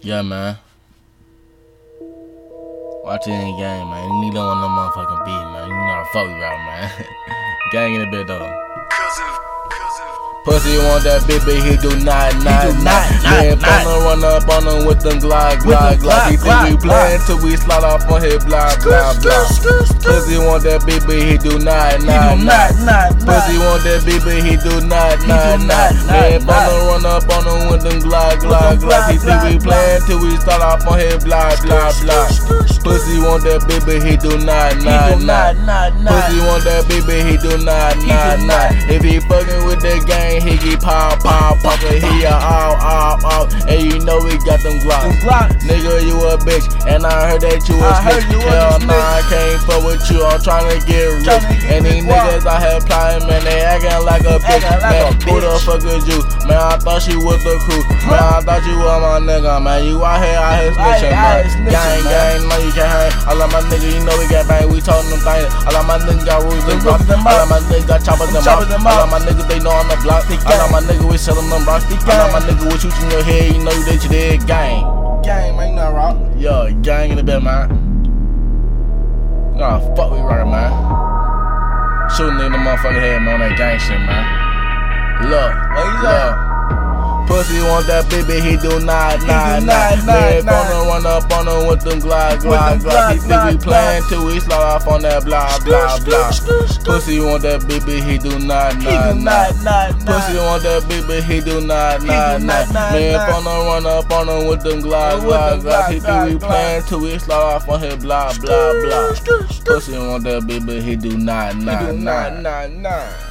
Yeah, man. Watching the game, man. You need to want no motherfucking beat, man. You know how to fuck with right, man. Gang in a bit, though. Pussy want that bitch, but he do not, not, do not. not, Yeah, on him with them Glock, them Glock. He think we playin' till we slide off on his blah, blah, blah. Pussy want that bitch, but he do not, not, not. Pussy want that bitch, but he do not, not, not. Man, finna run up on him with them Glock, Glock, them Glock. He think we playin' till we start off on his blah, blah, blah. Pussy want that bitch, but he do not, not, not, not. not, not. Pussy want that bitch, but he do not, not, not. If he fucking with the gang, he get pop, pop, pop, he a all, all, all. And you know we got them Them glocks. Glocks. Nigga, you a bitch, and I heard that you a I snitch. you Hell nah, I can't fuck with you. I'm tryna get rich. Get and these niggas out here plotting, man, they acting like a bitch. Like man, a who the fuck is you? Man, I thought she was the crew. Man, I thought you were my nigga, man. You out here, out here snitching, man. gang, man. gang, no, you can't hang. All of my niggas, you know we got bang. We told them things. All of my niggas got rules and Them blocks. rules and All of my niggas got choppers and and All of my niggas, they know I'm the block. All of my niggas, we selling them rocks. All of my niggas, we shooting your head. You know that you did gang. Gang, man, you not wrong. Yo, gang in the bed, man. Nah, fuck we right, man. Shooting in the motherfucking head, man, that gang shit, man. Look, look. Pussy want that baby, he do not, not, not. Man, gonna run up on him with them Glock, them Glock. He think we playing till we slide off on that blah, blah, blah. Pussy want that baby, he do not, not, not. Pussy want that baby, he do not, not, not. Man, not. finna run up on him with them Glock, them Glock. He think we playing till we slide off on his blah, blah, blah. Pussy want that baby, he do not, do not. not, not, not.